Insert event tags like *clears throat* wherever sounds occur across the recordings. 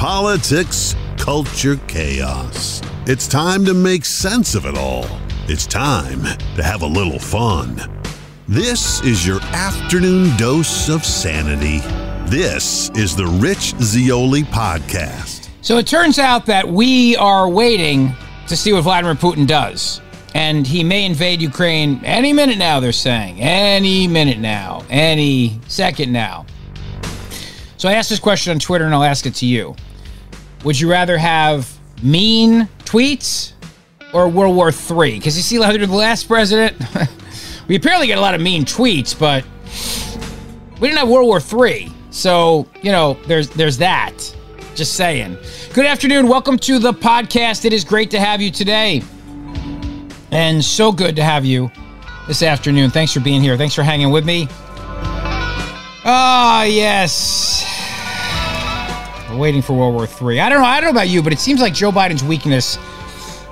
Politics, culture, chaos. It's time to make sense of it all. It's time to have a little fun. This is your afternoon dose of sanity. This is the Rich Zeoli Podcast. So it turns out that we are waiting to see what Vladimir Putin does. And he may invade Ukraine any minute now, they're saying. Any minute now. Any second now. So I asked this question on Twitter and I'll ask it to you. Would you rather have mean tweets or World War III? Because you see, under the last president, *laughs* we apparently get a lot of mean tweets, but we didn't have World War III. So, you know, there's there's that. Just saying. Good afternoon. Welcome to the podcast. It is great to have you today. And so good to have you this afternoon. Thanks for being here. Thanks for hanging with me. Ah, yes. Waiting for World War III. I don't know. I don't know about you, but it seems like Joe Biden's weakness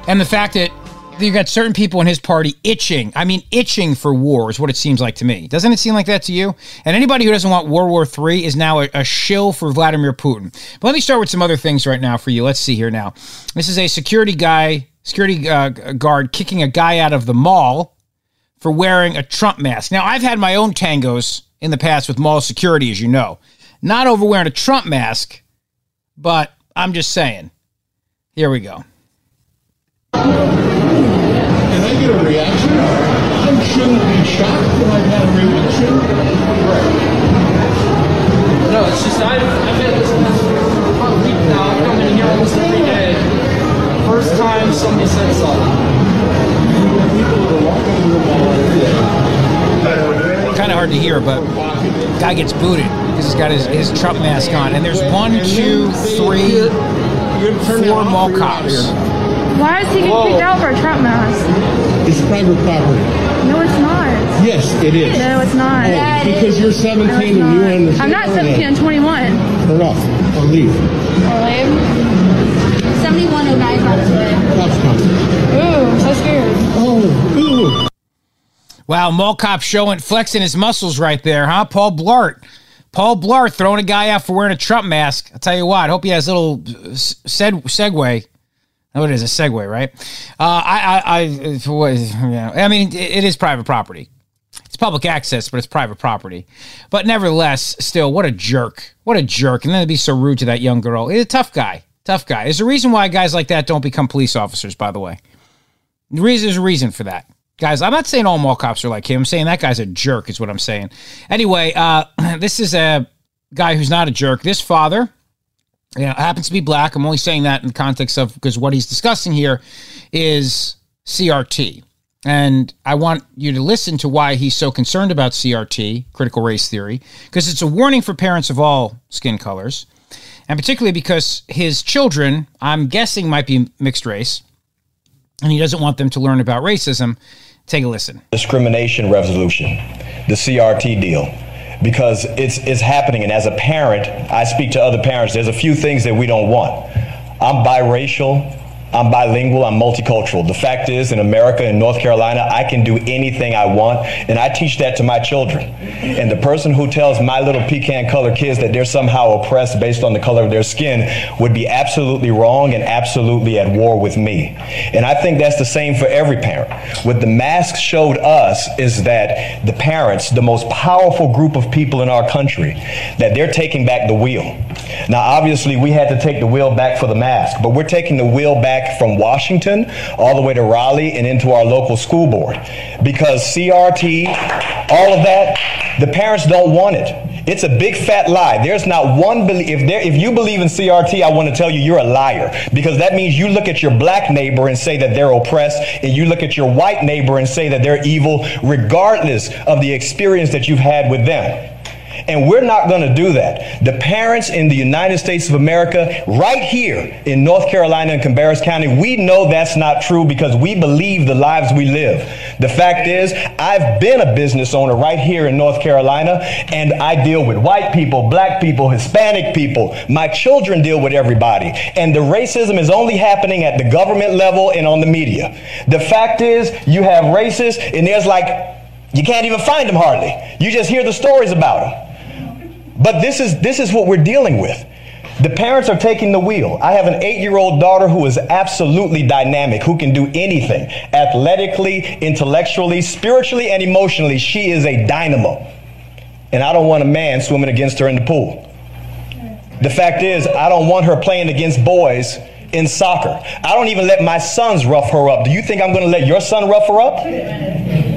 and the fact that you've got certain people in his party itching. I mean, itching for war is what it seems like to me. Doesn't it seem like that to you? And anybody who doesn't want World War III is now a, a shill for Vladimir Putin. But let me start with some other things right now for you. Let's see here now. This is a security guy, security uh, guard kicking a guy out of the mall for wearing a Trump mask. Now, I've had my own tangos in the past with mall security, as you know. Not over wearing a Trump mask, but I'm just saying. Here we go. Can I get a reaction? I shouldn't be shocked that I've had a reaction. No, it's just I've, I've had this for a week now. I come in here almost every day. First time somebody said something. Kind of hard to hear, but guy gets booted because he's got his, his Trump mask on. And there's one, two, three, four mall cops. Why is he getting kicked out for a Trump mask? It's private property. No, it's not. Yes, it is. No, it's not. Oh, because you're 17 No, and you're in the. not. I'm not 17, I'm 21. Turn off or leave. 7109 Brunswick. Cops come. Ooh, I'm so scared. Oh, ooh. Wow, mall cop showing flexing his muscles right there, huh? Paul Blart. Paul Blart throwing a guy out for wearing a Trump mask. I'll tell you what, I hope he has a little uh, seg- segue. Oh, it is a segue, right? Uh, I, I, I, yeah. I mean, it, it is private property. It's public access, but it's private property. But nevertheless, still, what a jerk! What a jerk! And then to be so rude to that young girl. He's a tough guy. Tough guy. There's a reason why guys like that don't become police officers. By the way, the reason there's a reason for that. Guys, I'm not saying all mall cops are like him. I'm saying that guy's a jerk, is what I'm saying. Anyway, uh, *clears throat* this is a guy who's not a jerk. This father, you know, happens to be black. I'm only saying that in the context of because what he's discussing here is CRT. And I want you to listen to why he's so concerned about CRT, critical race theory, because it's a warning for parents of all skin colors, and particularly because his children, I'm guessing, might be mixed race, and he doesn't want them to learn about racism. Take a listen. discrimination resolution, the CRT deal, because it's it's happening. And as a parent, I speak to other parents. There's a few things that we don't want. I'm biracial. I'm bilingual, I'm multicultural. The fact is, in America, in North Carolina, I can do anything I want, and I teach that to my children. And the person who tells my little pecan colored kids that they're somehow oppressed based on the color of their skin would be absolutely wrong and absolutely at war with me. And I think that's the same for every parent. What the mask showed us is that the parents, the most powerful group of people in our country, that they're taking back the wheel. Now, obviously, we had to take the wheel back for the mask, but we're taking the wheel back back from Washington all the way to Raleigh and into our local school board. Because CRT, all of that, the parents don't want it. It's a big fat lie. There's not one belief. If there, if you believe in CRT, I want to tell you you're a liar because that means you look at your black neighbor and say that they're oppressed, and you look at your white neighbor and say that they're evil, regardless of the experience that you've had with them. And we're not going to do that. The parents in the United States of America, right here in North Carolina and Cabarrus County, we know that's not true because we believe the lives we live. The fact is, I've been a business owner right here in North Carolina, and I deal with white people, black people, Hispanic people. My children deal with everybody. And the racism is only happening at the government level and on the media. The fact is, you have racists, and there's like, you can't even find them hardly. You just hear the stories about them. But this is this is what we're dealing with. The parents are taking the wheel. I have an eight year old daughter who is absolutely dynamic, who can do anything athletically, intellectually, spiritually, and emotionally. She is a dynamo. And I don't want a man swimming against her in the pool. The fact is, I don't want her playing against boys in soccer. I don't even let my sons rough her up. Do you think I'm going to let your son rough her up?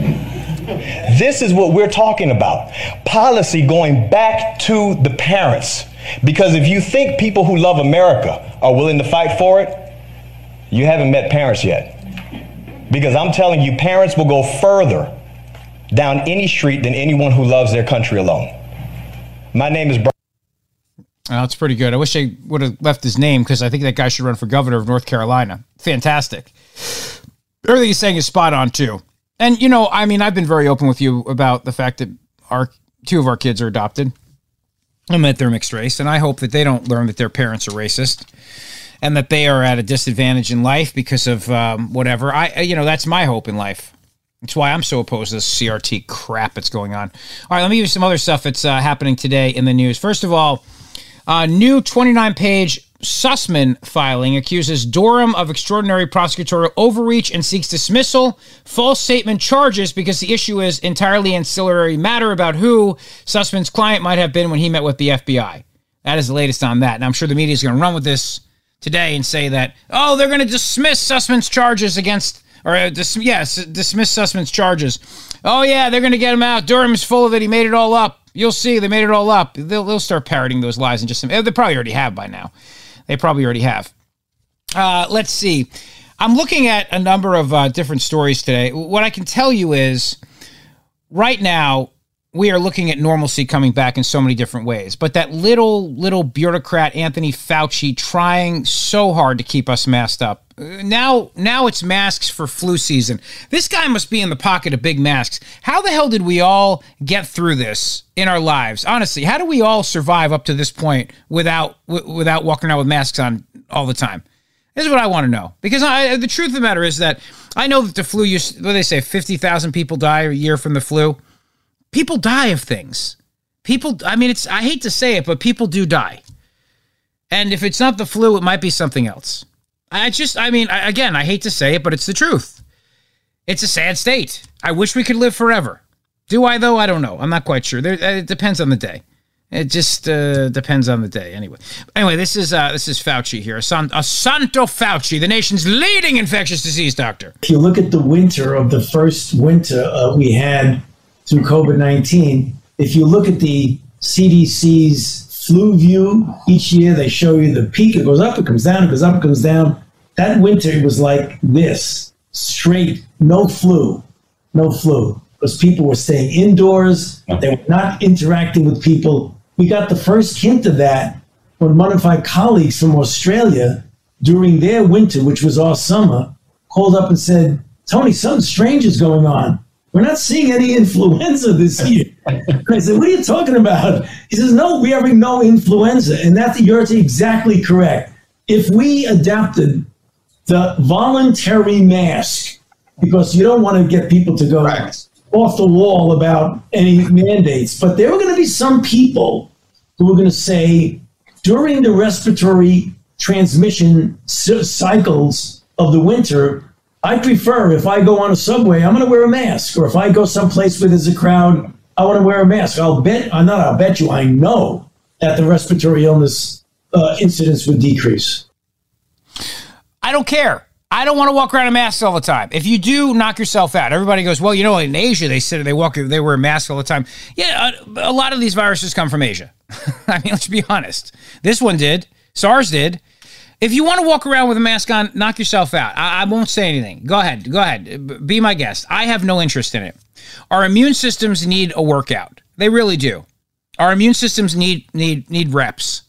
This is what we're talking about. Policy going back to the parents. Because if you think people who love America are willing to fight for it, you haven't met parents yet. Because I'm telling you, parents will go further down any street than anyone who loves their country alone. My name is. Oh, that's pretty good. I wish I would have left his name because I think that guy should run for governor of North Carolina. Fantastic. Everything he's saying is spot on, too. And you know, I mean, I've been very open with you about the fact that our two of our kids are adopted and that they're mixed race, and I hope that they don't learn that their parents are racist and that they are at a disadvantage in life because of um, whatever. I, you know, that's my hope in life. That's why I'm so opposed to this CRT crap that's going on. All right, let me give you some other stuff that's uh, happening today in the news. First of all, a new 29 page Sussman filing accuses Durham of extraordinary prosecutorial overreach and seeks dismissal, false statement charges because the issue is entirely ancillary matter about who Sussman's client might have been when he met with the FBI. That is the latest on that. And I'm sure the media is going to run with this today and say that, oh, they're going to dismiss Sussman's charges against, or uh, dis- yes, dismiss Sussman's charges. Oh, yeah, they're going to get him out. Durham's full of it. He made it all up. You'll see. They made it all up. They'll, they'll start parroting those lies and just, some. they probably already have by now. They probably already have. Uh, let's see. I'm looking at a number of uh, different stories today. What I can tell you is right now, we are looking at normalcy coming back in so many different ways. But that little, little bureaucrat, Anthony Fauci, trying so hard to keep us masked up. Now, now it's masks for flu season. This guy must be in the pocket of big masks. How the hell did we all get through this in our lives? Honestly, how do we all survive up to this point without w- without walking around with masks on all the time? This is what I want to know. Because I, the truth of the matter is that I know that the flu, what do they say, 50,000 people die a year from the flu people die of things. People, I mean, it's, I hate to say it, but people do die. And if it's not the flu, it might be something else. I just, I mean, I, again, I hate to say it, but it's the truth. It's a sad state. I wish we could live forever. Do I, though? I don't know. I'm not quite sure. There, it depends on the day. It just uh, depends on the day. Anyway, anyway, this is uh, this is Fauci here, a, San, Santo Fauci, the nation's leading infectious disease doctor. If you look at the winter of the first winter uh, we had through COVID 19. If you look at the CDC's flu view, each year they show you the peak, it goes up, it comes down, it goes up, it comes down. That winter it was like this straight, no flu, no flu, because people were staying indoors, they were not interacting with people. We got the first hint of that when one of my colleagues from Australia during their winter, which was our summer, called up and said, Tony, something strange is going on. We're not seeing any influenza this year. And I said, What are you talking about? He says, No, we're having no influenza. And that's you're exactly correct. If we adapted the voluntary mask because you don't want to get people to go off the wall about any mandates. But there are going to be some people who are going to say during the respiratory transmission cycles of the winter, I prefer if I go on a subway, I'm going to wear a mask, or if I go someplace where there's a crowd, I want to wear a mask. I'll bet, I'm not. I'll bet you, I know that the respiratory illness uh, incidence would decrease. I don't care. I don't want to walk around in masks all the time. If you do, knock yourself out. Everybody goes, well, you know, in Asia they said they walk, they wear masks all the time. Yeah, a, a lot of these viruses come from Asia. *laughs* I mean, let's be honest. This one did. SARS did. If you want to walk around with a mask on, knock yourself out. I, I won't say anything. Go ahead. Go ahead. Be my guest. I have no interest in it. Our immune systems need a workout. They really do. Our immune systems need need need reps.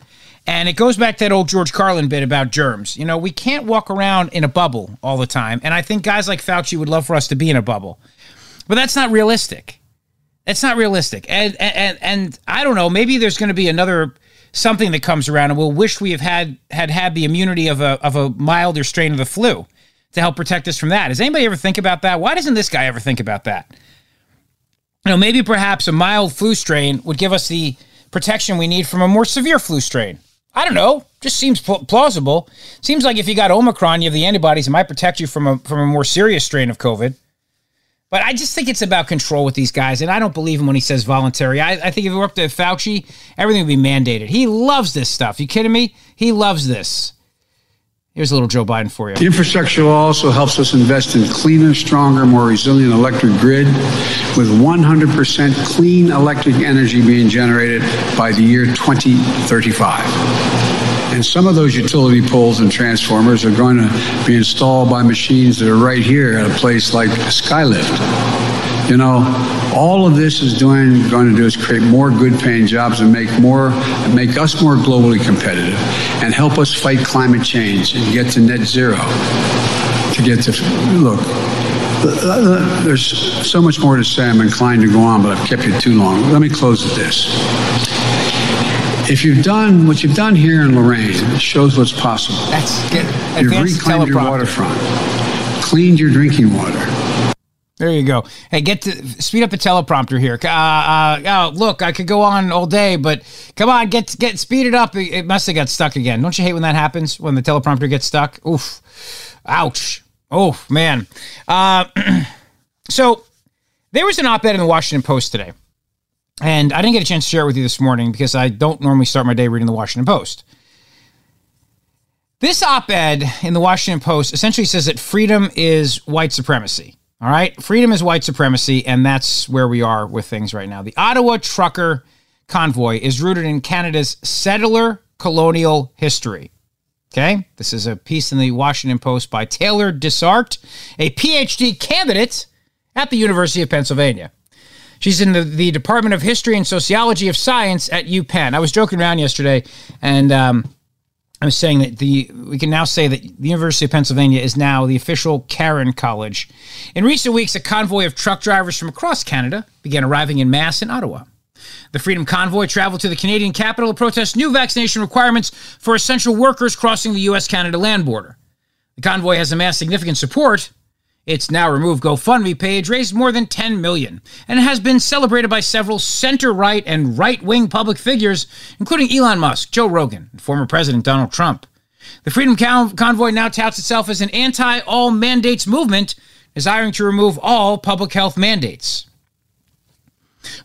And it goes back to that old George Carlin bit about germs. You know, we can't walk around in a bubble all the time. And I think guys like Fauci would love for us to be in a bubble. But that's not realistic. That's not realistic. And and and I don't know, maybe there's going to be another something that comes around and we'll wish we have had had had the immunity of a of a milder strain of the flu to help protect us from that. Does anybody ever think about that? Why doesn't this guy ever think about that? You know, maybe perhaps a mild flu strain would give us the protection we need from a more severe flu strain. I don't know. Just seems pl- plausible. Seems like if you got Omicron, you have the antibodies. It might protect you from a from a more serious strain of COVID. But I just think it's about control with these guys, and I don't believe him when he says voluntary. I, I think if it were up to Fauci, everything would be mandated. He loves this stuff. You kidding me? He loves this. Here's a little Joe Biden for you. Infrastructure law also helps us invest in cleaner, stronger, more resilient electric grid with 100% clean electric energy being generated by the year 2035. And some of those utility poles and transformers are going to be installed by machines that are right here at a place like Skylift. You know, all of this is doing going to do is create more good paying jobs and make more make us more globally competitive and help us fight climate change and get to net zero. To get to look, there's so much more to say. I'm inclined to go on, but I've kept you too long. Let me close with this. If you've done what you've done here in Lorain, it shows what's possible. That's good. You've reclaimed your waterfront, cleaned your drinking water. There you go. Hey, get to speed up the teleprompter here. Uh, uh, oh, look, I could go on all day, but come on, get get speed it up. It, it must have got stuck again. Don't you hate when that happens? When the teleprompter gets stuck? Oof, ouch. Oh man. Uh, *clears throat* so there was an op-ed in the Washington Post today, and I didn't get a chance to share it with you this morning because I don't normally start my day reading the Washington Post. This op-ed in the Washington Post essentially says that freedom is white supremacy. All right. Freedom is white supremacy, and that's where we are with things right now. The Ottawa trucker convoy is rooted in Canada's settler colonial history. Okay. This is a piece in the Washington Post by Taylor Dysart, a PhD candidate at the University of Pennsylvania. She's in the, the Department of History and Sociology of Science at UPenn. I was joking around yesterday, and um, I was saying that the we can now say that the University of Pennsylvania is now the official Karen College. In recent weeks, a convoy of truck drivers from across Canada began arriving in mass in Ottawa. The Freedom Convoy traveled to the Canadian capital to protest new vaccination requirements for essential workers crossing the U.S. Canada land border. The convoy has amassed significant support. Its now removed GoFundMe page raised more than 10 million and has been celebrated by several center-right and right-wing public figures, including Elon Musk, Joe Rogan, and former President Donald Trump. The Freedom Convoy now touts itself as an anti-all mandates movement, desiring to remove all public health mandates.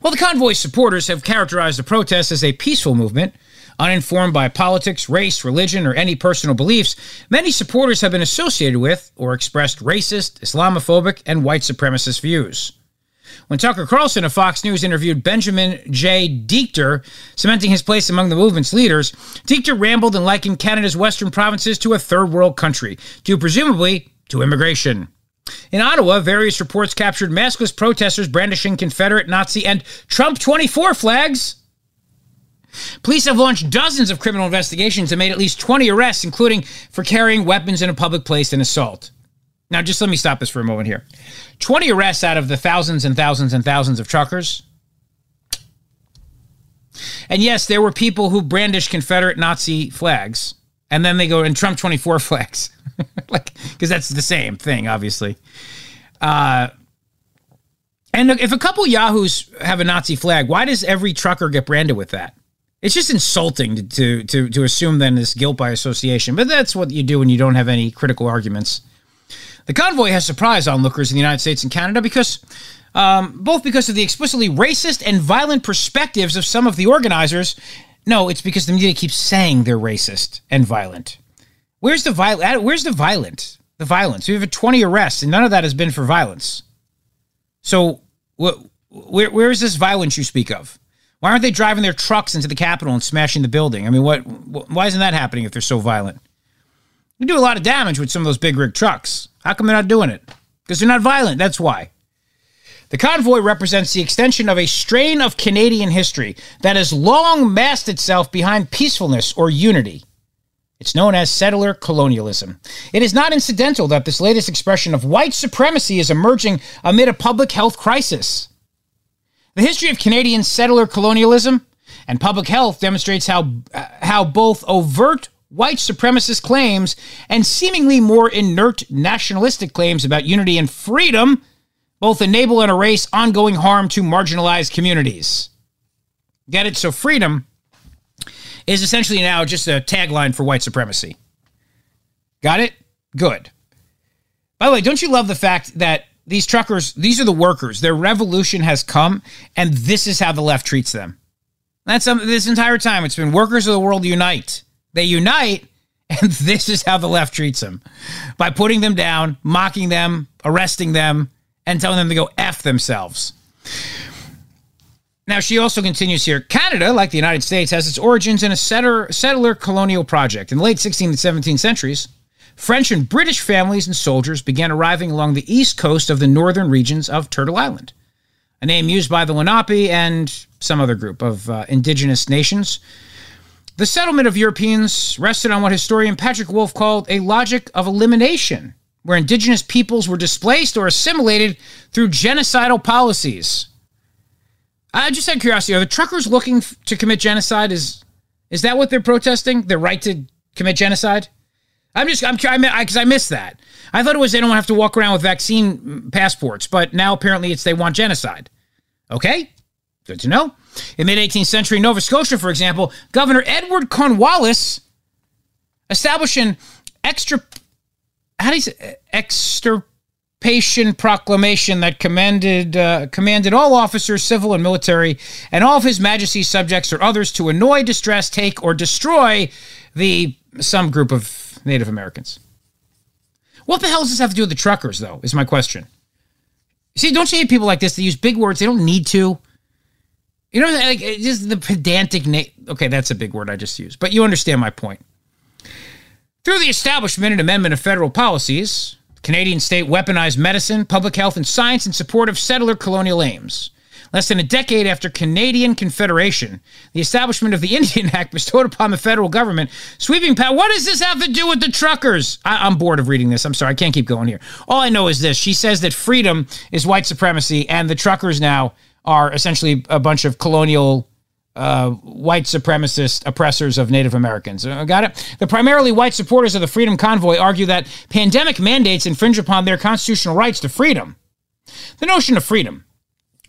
While the convoy's supporters have characterized the protest as a peaceful movement, uninformed by politics, race, religion, or any personal beliefs, many supporters have been associated with or expressed racist, Islamophobic, and white supremacist views. When Tucker Carlson of Fox News interviewed Benjamin J. Dichter, cementing his place among the movement's leaders, Dichter rambled and likened Canada's western provinces to a third world country, due presumably to immigration. In Ottawa, various reports captured maskless protesters brandishing Confederate, Nazi, and Trump 24 flags. Police have launched dozens of criminal investigations and made at least 20 arrests, including for carrying weapons in a public place and assault. Now, just let me stop this for a moment here. 20 arrests out of the thousands and thousands and thousands of truckers. And yes, there were people who brandished Confederate Nazi flags. And then they go and Trump 24 *laughs* flags. like, because that's the same thing, obviously. Uh, and if a couple Yahoos have a Nazi flag, why does every trucker get branded with that? It's just insulting to, to, to, to assume then this guilt by association. But that's what you do when you don't have any critical arguments. The convoy has surprised onlookers in the United States and Canada because um, both because of the explicitly racist and violent perspectives of some of the organizers. No, it's because the media keeps saying they're racist and violent. Where's the violent? Where's the violent? The violence. We have 20 arrests, and none of that has been for violence. So, wh- where, where is this violence you speak of? Why aren't they driving their trucks into the Capitol and smashing the building? I mean, what? Why isn't that happening if they're so violent? We do a lot of damage with some of those big rig trucks. How come they're not doing it? Because they're not violent. That's why. The convoy represents the extension of a strain of Canadian history that has long masked itself behind peacefulness or unity. It's known as settler colonialism. It is not incidental that this latest expression of white supremacy is emerging amid a public health crisis. The history of Canadian settler colonialism and public health demonstrates how, uh, how both overt white supremacist claims and seemingly more inert nationalistic claims about unity and freedom both enable and erase ongoing harm to marginalized communities. Get it? So, freedom is essentially now just a tagline for white supremacy. Got it? Good. By the way, don't you love the fact that these truckers, these are the workers, their revolution has come, and this is how the left treats them. That's um, this entire time. It's been workers of the world unite. They unite, *laughs* and this is how the left treats them by putting them down, mocking them, arresting them, and telling them to go F themselves. Now, she also continues here Canada, like the United States, has its origins in a settler, settler colonial project. In the late 16th and 17th centuries, French and British families and soldiers began arriving along the east coast of the northern regions of Turtle Island, a name used by the Lenape and some other group of uh, indigenous nations. The settlement of Europeans rested on what historian Patrick Wolfe called a logic of elimination, where indigenous peoples were displaced or assimilated through genocidal policies. I just had curiosity: Are the truckers looking to commit genocide? Is is that what they're protesting? Their right to commit genocide? I'm just I'm because I, I missed that. I thought it was they don't have to walk around with vaccine passports, but now apparently it's they want genocide. Okay, good to know. In mid 18th century Nova Scotia, for example, Governor Edward Cornwallis established an extra how do you say extirpation proclamation that commanded uh, commanded all officers, civil and military, and all of His Majesty's subjects or others to annoy, distress, take, or destroy the some group of Native Americans. What the hell does this have to do with the truckers, though? Is my question. See, don't you hate people like this? They use big words. They don't need to. You know, like just the pedantic. name. okay, that's a big word I just used, but you understand my point. Through the establishment and amendment of federal policies, Canadian state weaponized medicine, public health, and science in support of settler colonial aims. Less than a decade after Canadian Confederation, the establishment of the Indian *laughs* Act bestowed upon the federal government sweeping power. What does this have to do with the truckers? I, I'm bored of reading this. I'm sorry, I can't keep going here. All I know is this: she says that freedom is white supremacy, and the truckers now are essentially a bunch of colonial uh, white supremacist oppressors of Native Americans. Uh, got it? The primarily white supporters of the Freedom Convoy argue that pandemic mandates infringe upon their constitutional rights to freedom. The notion of freedom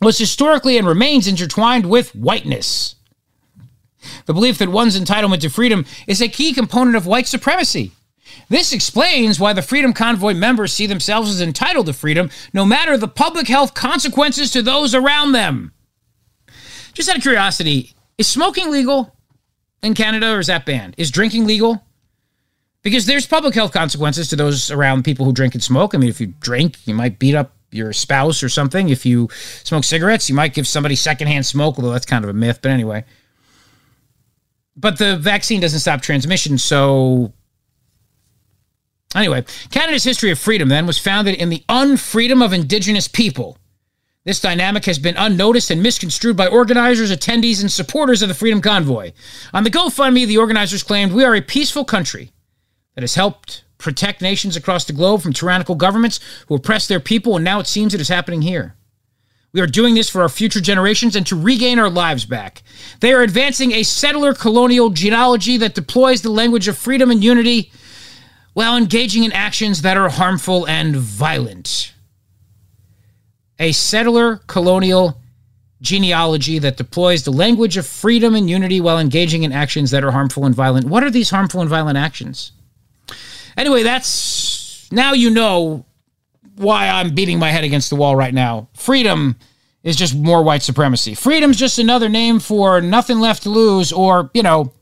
was historically and remains intertwined with whiteness. The belief that one's entitlement to freedom is a key component of white supremacy. This explains why the Freedom Convoy members see themselves as entitled to freedom, no matter the public health consequences to those around them. Just out of curiosity, is smoking legal in Canada or is that banned? Is drinking legal? Because there's public health consequences to those around people who drink and smoke. I mean, if you drink, you might beat up your spouse or something. If you smoke cigarettes, you might give somebody secondhand smoke, although that's kind of a myth. But anyway. But the vaccine doesn't stop transmission, so Anyway, Canada's history of freedom then was founded in the unfreedom of Indigenous people. This dynamic has been unnoticed and misconstrued by organizers, attendees, and supporters of the Freedom Convoy. On the GoFundMe, the organizers claimed we are a peaceful country that has helped protect nations across the globe from tyrannical governments who oppress their people, and now it seems it is happening here. We are doing this for our future generations and to regain our lives back. They are advancing a settler colonial genealogy that deploys the language of freedom and unity while engaging in actions that are harmful and violent. A settler colonial genealogy that deploys the language of freedom and unity while engaging in actions that are harmful and violent. What are these harmful and violent actions? Anyway, that's now you know why I'm beating my head against the wall right now. Freedom is just more white supremacy. Freedom's just another name for nothing left to lose or, you know,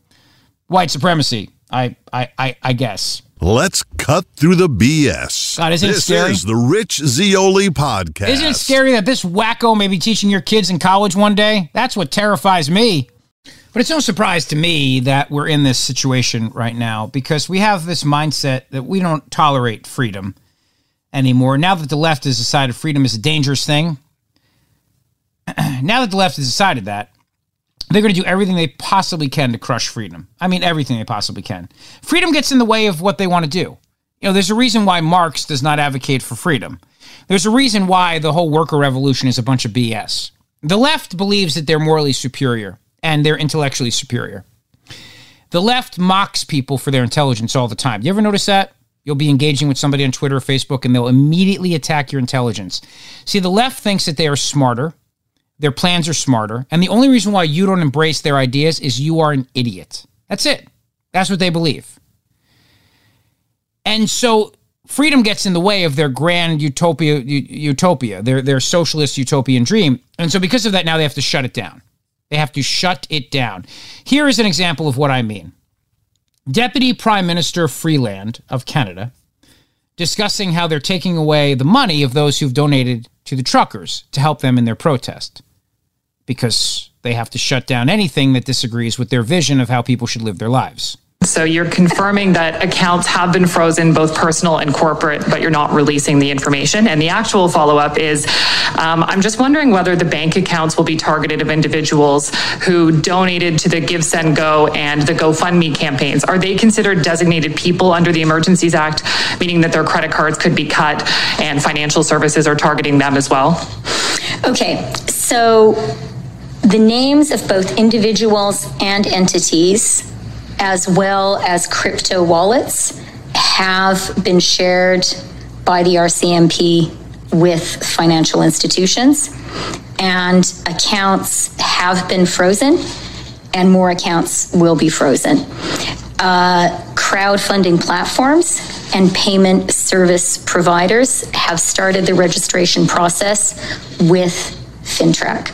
white supremacy. I I I, I guess. Let's cut through the BS. God, isn't it this scary? This is the Rich Zeoli podcast. Isn't it scary that this wacko may be teaching your kids in college one day? That's what terrifies me. But it's no surprise to me that we're in this situation right now because we have this mindset that we don't tolerate freedom anymore. Now that the left has decided freedom is a dangerous thing, *clears throat* now that the left has decided that, they're going to do everything they possibly can to crush freedom. I mean, everything they possibly can. Freedom gets in the way of what they want to do. You know, there's a reason why Marx does not advocate for freedom. There's a reason why the whole worker revolution is a bunch of BS. The left believes that they're morally superior and they're intellectually superior. The left mocks people for their intelligence all the time. You ever notice that? You'll be engaging with somebody on Twitter or Facebook and they'll immediately attack your intelligence. See, the left thinks that they are smarter, their plans are smarter, and the only reason why you don't embrace their ideas is you are an idiot. That's it. That's what they believe. And so freedom gets in the way of their grand utopia utopia, their their socialist utopian dream. And so because of that now they have to shut it down. They have to shut it down. Here is an example of what I mean. Deputy Prime Minister Freeland of Canada discussing how they're taking away the money of those who've donated to the truckers to help them in their protest because they have to shut down anything that disagrees with their vision of how people should live their lives. So you're confirming that accounts have been frozen, both personal and corporate, but you're not releasing the information. And the actual follow up is um, I'm just wondering whether the bank accounts will be targeted of individuals who donated to the Give, Send, Go and the GoFundMe campaigns. Are they considered designated people under the Emergencies Act, meaning that their credit cards could be cut and financial services are targeting them as well? Okay, so the names of both individuals and entities as well as crypto wallets have been shared by the RCMP with financial institutions, and accounts have been frozen, and more accounts will be frozen. Uh, crowdfunding platforms and payment service providers have started the registration process with FINTRAC.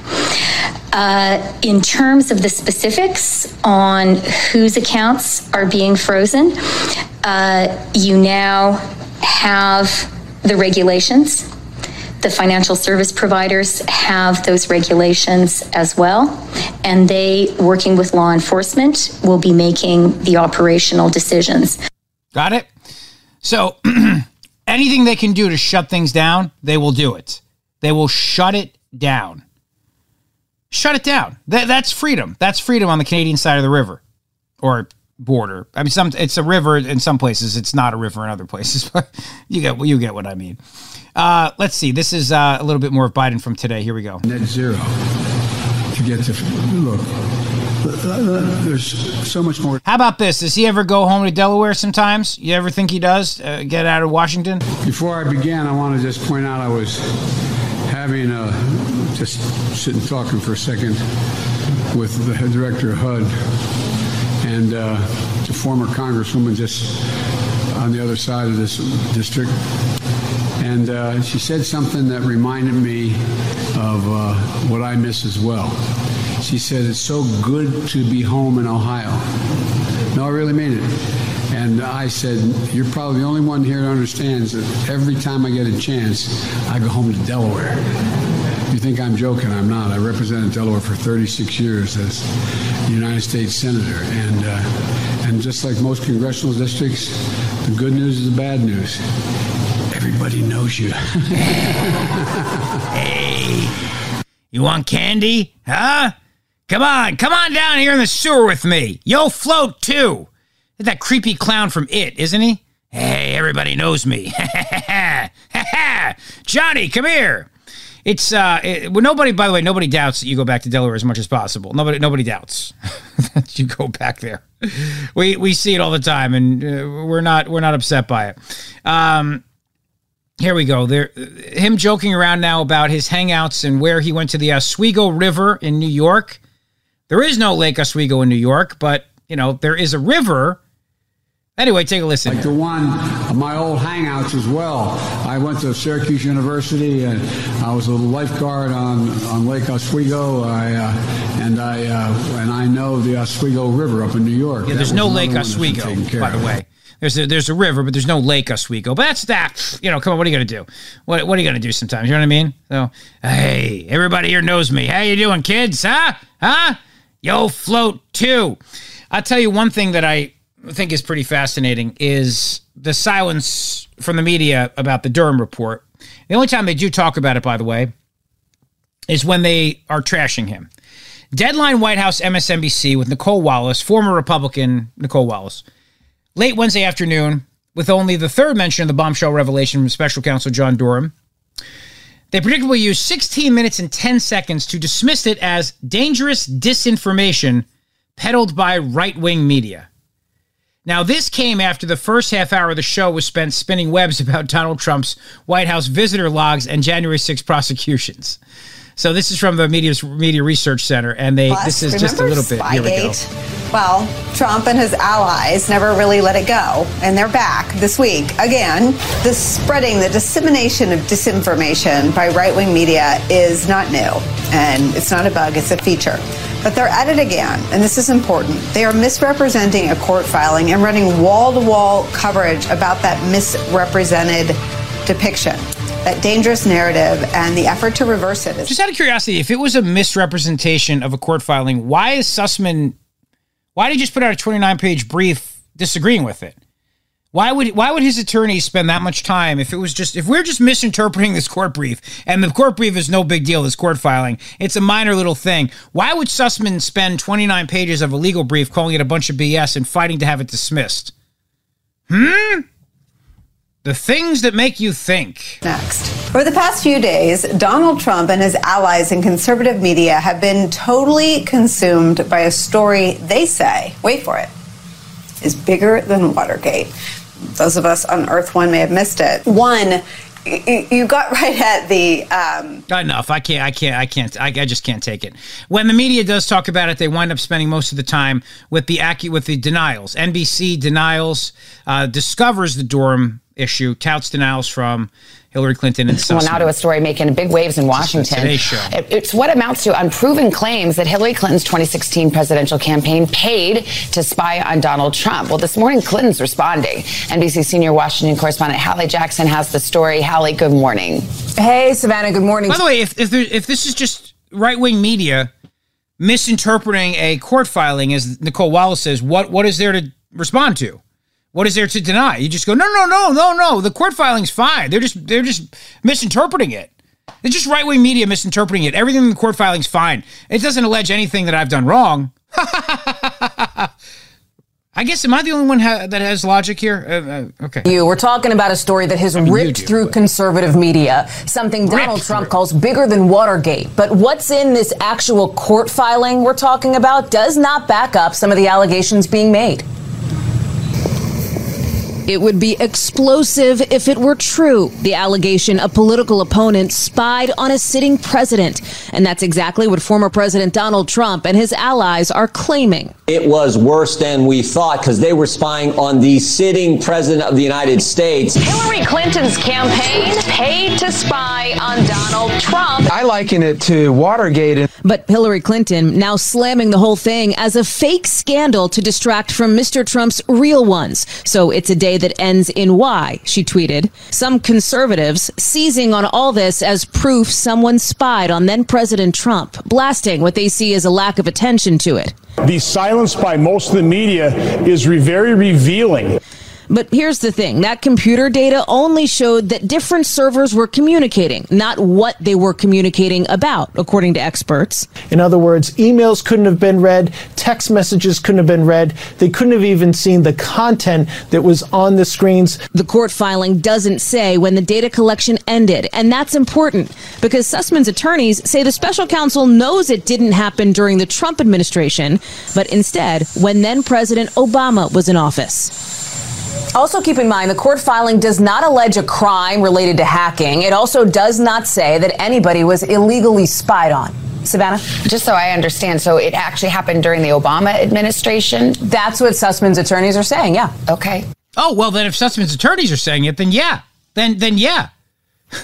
Uh, in terms of the specifics on whose accounts are being frozen, uh, you now have the regulations. The financial service providers have those regulations as well, and they, working with law enforcement, will be making the operational decisions. Got it? So, *clears throat* anything they can do to shut things down, they will do it. They will shut it down. Shut it down. That, that's freedom. That's freedom on the Canadian side of the river or border. I mean, some it's a river in some places. It's not a river in other places, *laughs* but you get you get what I mean. Uh, let's see. This is uh, a little bit more of Biden from today. Here we go. Net zero to get to look. There's so much more. How about this? Does he ever go home to Delaware sometimes? You ever think he does? Uh, get out of Washington? Before I began, I want to just point out I was having a just sitting talking for a second with the director of HUD and uh, the former congresswoman just on the other side of this district. And uh, she said something that reminded me of uh, what I miss as well. She said, It's so good to be home in Ohio. No, I really mean it. And I said, You're probably the only one here that understands that every time I get a chance, I go home to Delaware. You think I'm joking? I'm not. I represented Delaware for 36 years as United States Senator. And, uh, and just like most congressional districts, the good news is the bad news. Everybody knows you. *laughs* hey, you want candy? Huh? Come on, come on down here in the sewer with me. You'll float too. That creepy clown from It, isn't he? Hey, everybody knows me. *laughs* Johnny, come here. It's uh, it, well, nobody. By the way, nobody doubts that you go back to Delaware as much as possible. Nobody, nobody doubts *laughs* that you go back there. We we see it all the time, and uh, we're not we're not upset by it. Um, here we go. There, him joking around now about his hangouts and where he went to the Oswego River in New York. There is no Lake Oswego in New York, but you know there is a river. Anyway, take a listen. Like the one of my old hangouts as well. I went to Syracuse University and I was a lifeguard on, on Lake Oswego. I, uh, and I uh, and I know the Oswego River up in New York. Yeah, there's no Lake one that's been Oswego, by the way. There's a, there's a river, but there's no Lake Oswego. But that's that. You know, come on, what are you gonna do? What what are you gonna do? Sometimes, you know what I mean? So, hey, everybody here knows me. How you doing, kids? Huh? Huh? Yo, float too. I'll tell you one thing that I think is pretty fascinating is the silence from the media about the Durham report. The only time they do talk about it, by the way, is when they are trashing him. Deadline White House MSNBC with Nicolle Wallace, former Republican Nicolle Wallace, late Wednesday afternoon, with only the third mention of the bombshell revelation from special counsel John Durham. They predictably used 16 minutes and 10 seconds to dismiss it as dangerous disinformation peddled by right wing media. Now, this came after the first half hour of the show was spent spinning webs about Donald Trump's White House visitor logs and January 6 prosecutions. So this is from the Media Media Research Center, and they Plus, this is just a little bit. Here we go. Well, Trump and his allies never really let it go, and they're back this week again. The spreading, the dissemination of disinformation by right wing media is not new, and it's not a bug, it's a feature. But they're at it again, and this is important. They are misrepresenting a court filing and running wall to wall coverage about that misrepresented depiction, that dangerous narrative, and the effort to reverse it is Just out of curiosity, if it was a misrepresentation of a court filing, why is Sussman? Why did he just put out a 29 page brief disagreeing with it? Why would why would his attorney spend that much time if it was just if we're just misinterpreting this court brief and the court brief is no big deal this court filing it's a minor little thing why would Sussman spend 29 pages of a legal brief calling it a bunch of BS and fighting to have it dismissed? Hmm. The things that make you think. Next. For the past few days, Donald Trump and his allies in conservative media have been totally consumed by a story they say, wait for it, is bigger than Watergate. Those of us on Earth One may have missed it. One, you, got *laughs* right at the. Um, Enough. I can't. I can't. I can't. I, I just can't take it. When the media does talk about it, they wind up spending most of the time with the acu- with the denials. NBC denials uh, discovers the Durham issue, touts denials from Hillary Clinton and Well, now to a story making big waves in Washington. Today Show. It's what amounts to unproven claims that Hillary Clinton's 2016 presidential campaign paid to spy on Donald Trump. Well, this morning, Clinton's responding. NBC senior Washington correspondent Hallie Jackson has the story. Hallie, good morning. Hey, Savannah, good morning. By the way, if if, there, if this is just right wing media misinterpreting a court filing, as Nicolle Wallace says, what what is there to respond to? What is there to deny? You just go, no, no, no, no, no. The court filing's fine. They're just they're just misinterpreting it. It's just right wing media misinterpreting it. Everything in the court filing's fine. It doesn't allege anything that I've done wrong. *laughs* I guess am I the only one ha- that has logic here? Uh, uh, okay. You, we're talking about a story that has mean, ripped do, through conservative media, something Donald Ripped Trump through. calls bigger than Watergate. But what's in this actual court filing we're talking about does not back up some of the allegations being made. It would be explosive if it were true. The allegation a political opponent spied on a sitting president. And that's exactly what former President Donald Trump and his allies are claiming. It was worse than we thought because they were spying on the sitting president of the United States. Hillary Clinton's campaign paid to spy on Donald Trump. I liken it to Watergate. But Hillary Clinton now slamming the whole thing as a fake scandal to distract from Mr. Trump's real ones. So it's a day that ends in Y, she tweeted. Some conservatives seizing on all this as proof someone spied on then President Trump, blasting what they see as a lack of attention to it. The silence by most of the media is re- very revealing. But here's the thing that computer data only showed that different servers were communicating, not what they were communicating about, according to experts. In other words, emails couldn't have been read, text messages couldn't have been read, they couldn't have even seen the content that was on the screens. The court filing doesn't say when the data collection ended, and that's important because Sussman's attorneys say the special counsel knows it didn't happen during the Trump administration, but instead when then President Obama was in office. Also, keep in mind the court filing does not allege a crime related to hacking. It also does not say that anybody was illegally spied on. Savannah? Just so I understand, so it actually happened during the Obama administration? That's what Sussman's attorneys are saying, yeah. Okay. Oh, well, then if Sussman's attorneys are saying it, then yeah. Then, then yeah. *laughs*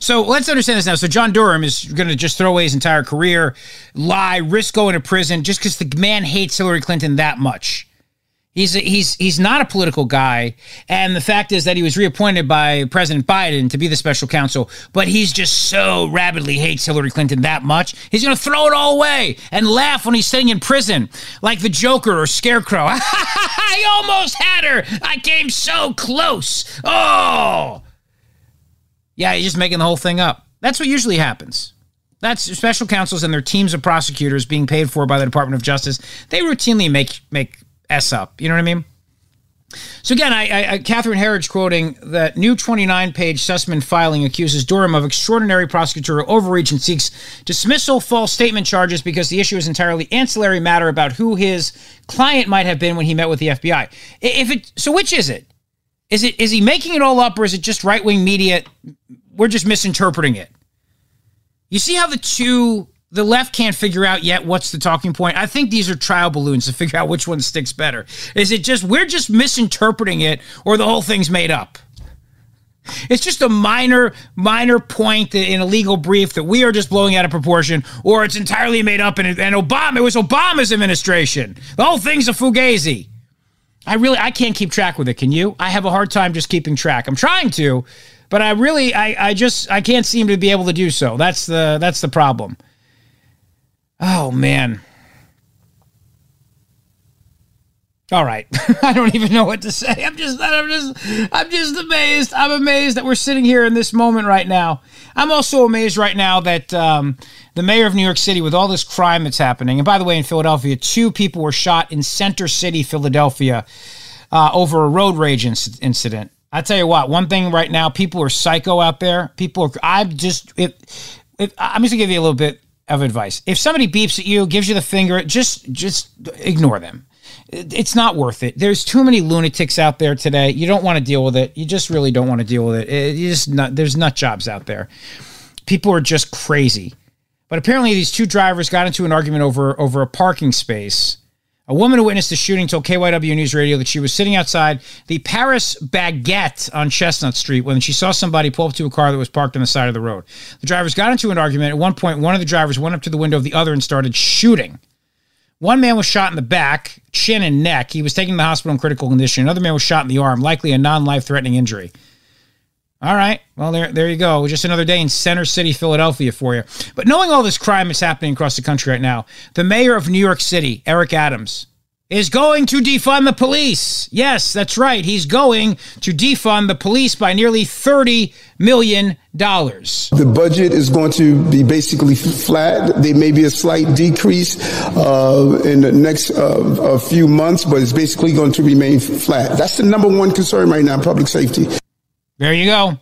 So let's understand this now. So John Durham is going to just throw away his entire career, lie, risk going to prison just because the man hates Hillary Clinton that much. He's a, he's he's not a political guy, and the fact is that he was reappointed by President Biden to be the special counsel. But he's just so rabidly hates Hillary Clinton that much, he's going to throw it all away and laugh when he's sitting in prison, like the Joker or Scarecrow. *laughs* I almost had her. I came so close. Oh, yeah, he's just making the whole thing up. That's what usually happens. That's special counsels and their teams of prosecutors being paid for by the Department of Justice. They routinely make make s up. You know what I mean? So again, I, I, Catherine Herridge quoting that new 29-page Sussman filing accuses Durham of extraordinary prosecutorial overreach and seeks dismissal false statement charges because the issue is entirely ancillary matter about who his client might have been when he met with the FBI. If it so, which is it? Is it is he making it all up, or is it just right-wing media? We're just misinterpreting it. You see how the two the left can't figure out yet what's the talking point. I think these are trial balloons to figure out which one sticks better. Is it just we're just misinterpreting it or the whole thing's made up? It's just a minor, minor point in a legal brief that we are just blowing out of proportion, or it's entirely made up. And, and Obama, it was Obama's administration. The whole thing's a fugazi. I really, I can't keep track with it. Can you? I have a hard time just keeping track. I'm trying to, but I really, I, I just, I can't seem to be able to do so. That's the, that's the problem. Oh man. All right. *laughs* I don't even know what to say. I'm just I'm just I'm just amazed. I'm amazed that we're sitting here in this moment right now. I'm also amazed right now that um, the mayor of New York City, with all this crime that's happening, and by the way, in Philadelphia, two people were shot in Center City, Philadelphia, uh, over a road rage inc- incident. I tell you what, one thing right now, people are psycho out there. People are. I'm just. It, I'm just gonna give you a little bit of advice. If somebody beeps at you, gives you the finger, just just ignore them. It's not worth it. There's too many lunatics out there today. You don't want to deal with it. You just really don't want to deal with it. you just not, there's nut jobs out there. People are just crazy. But apparently, these two drivers got into an argument over over a parking space. A woman who witnessed the shooting told KYW News Radio that she was sitting outside the Paris Baguette on Chestnut Street when she saw somebody pull up to a car that was parked on the side of the road. The drivers got into an argument. At one point, one of the drivers went up to the window of the other and started shooting. One man was shot in the back, chin, and neck. He was taken to the hospital in critical condition. Another man was shot in the arm, likely a non life threatening injury. All right. Well, there, there you go. Just another day in Center City, Philadelphia for you. But knowing all this crime is happening across the country right now, the mayor of New York City, Eric Adams, is going to defund the police. Yes, that's right. He's going to defund the police by nearly $30 million. The budget is going to be basically flat. There may be a slight decrease uh, in the next uh, few months, but it's basically going to remain flat. That's the number one concern right now public safety. There you go.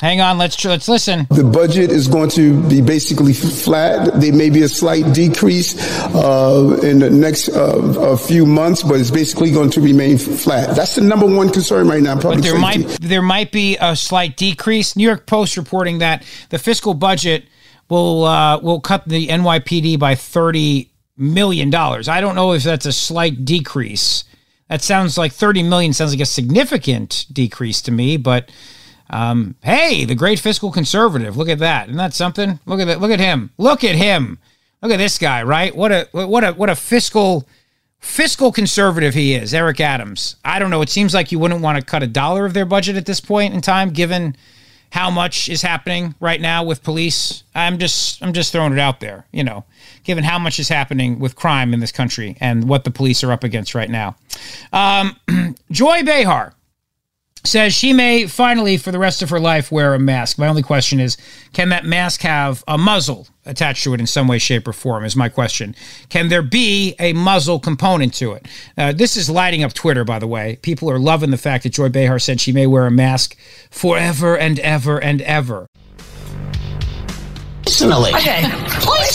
Hang on, let's let's listen. The budget is going to be basically flat. There may be a slight decrease uh, in the next uh, few months, but it's basically going to remain flat. That's the number one concern right now. Public but there safety. might there might be a slight decrease. New York Post reporting that the fiscal budget will uh, will cut the NYPD by thirty million dollars. I don't know if that's a slight decrease. That sounds like thirty million sounds like a significant decrease to me, but um, hey, the great fiscal conservative. Look at that. Isn't that something? Look at that. Look at him. Look at him. Look at this guy, right? What a what a what a fiscal fiscal conservative he is, Eric Adams. I don't know. It seems like you wouldn't want to cut a dollar of their budget at this point in time, given how much is happening right now with police. I'm just I'm just throwing it out there, you know, given how much is happening with crime in this country and what the police are up against right now. Um, *clears throat* Joy Behar says she may finally, for the rest of her life, wear a mask. My only question is can that mask have a muzzle attached to it in some way, shape, or form? Is my question. Can there be a muzzle component to it? Uh, this is lighting up Twitter, by the way. People are loving the fact that Joy Behar said she may wear a mask forever and ever and ever. Personally. Okay.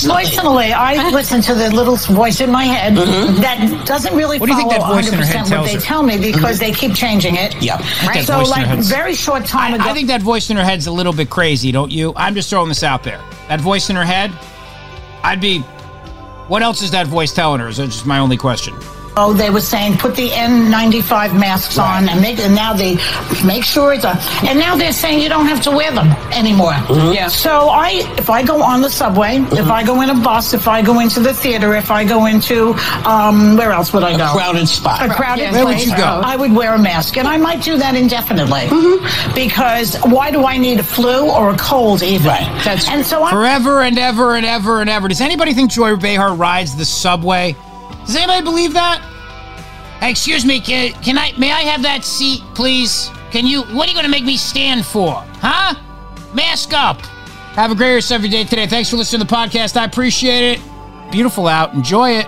Personally, I listen to the little voice in my head that doesn't really What do you think follow that voice in her head 100% what they her? tell me because Mhm. they keep changing it. Yeah. That So, voice in her like, very short time ago. I think that voice in her head's a little bit crazy, don't you? I'm just throwing this out there. That voice in her head, I'd be. What else is that voice telling her? Is that just my only question? Oh, they were saying put the N95 masks on and make and now they make sure it's a and now they're saying you don't have to wear them anymore. Mm-hmm. Yeah. So I if I go on the subway, if mm-hmm. I go in a bus, if I go into the theater, if I go into um where else would I go? crowded spot. A crowded Yeah. Where would you go? I would wear a mask and I might do that indefinitely. Mm-hmm. Because why do I need a flu or a cold even? Right. That's and so I'm forever and ever and ever and ever. Does anybody think Joy Behar rides the subway? Does anybody believe that? Excuse me, can, can I? May I have that seat, please? Can you? What are you going to make me stand for? Huh? Mask up. Have a great rest of your day today. Thanks for listening to the podcast. I appreciate it. Beautiful out. Enjoy it.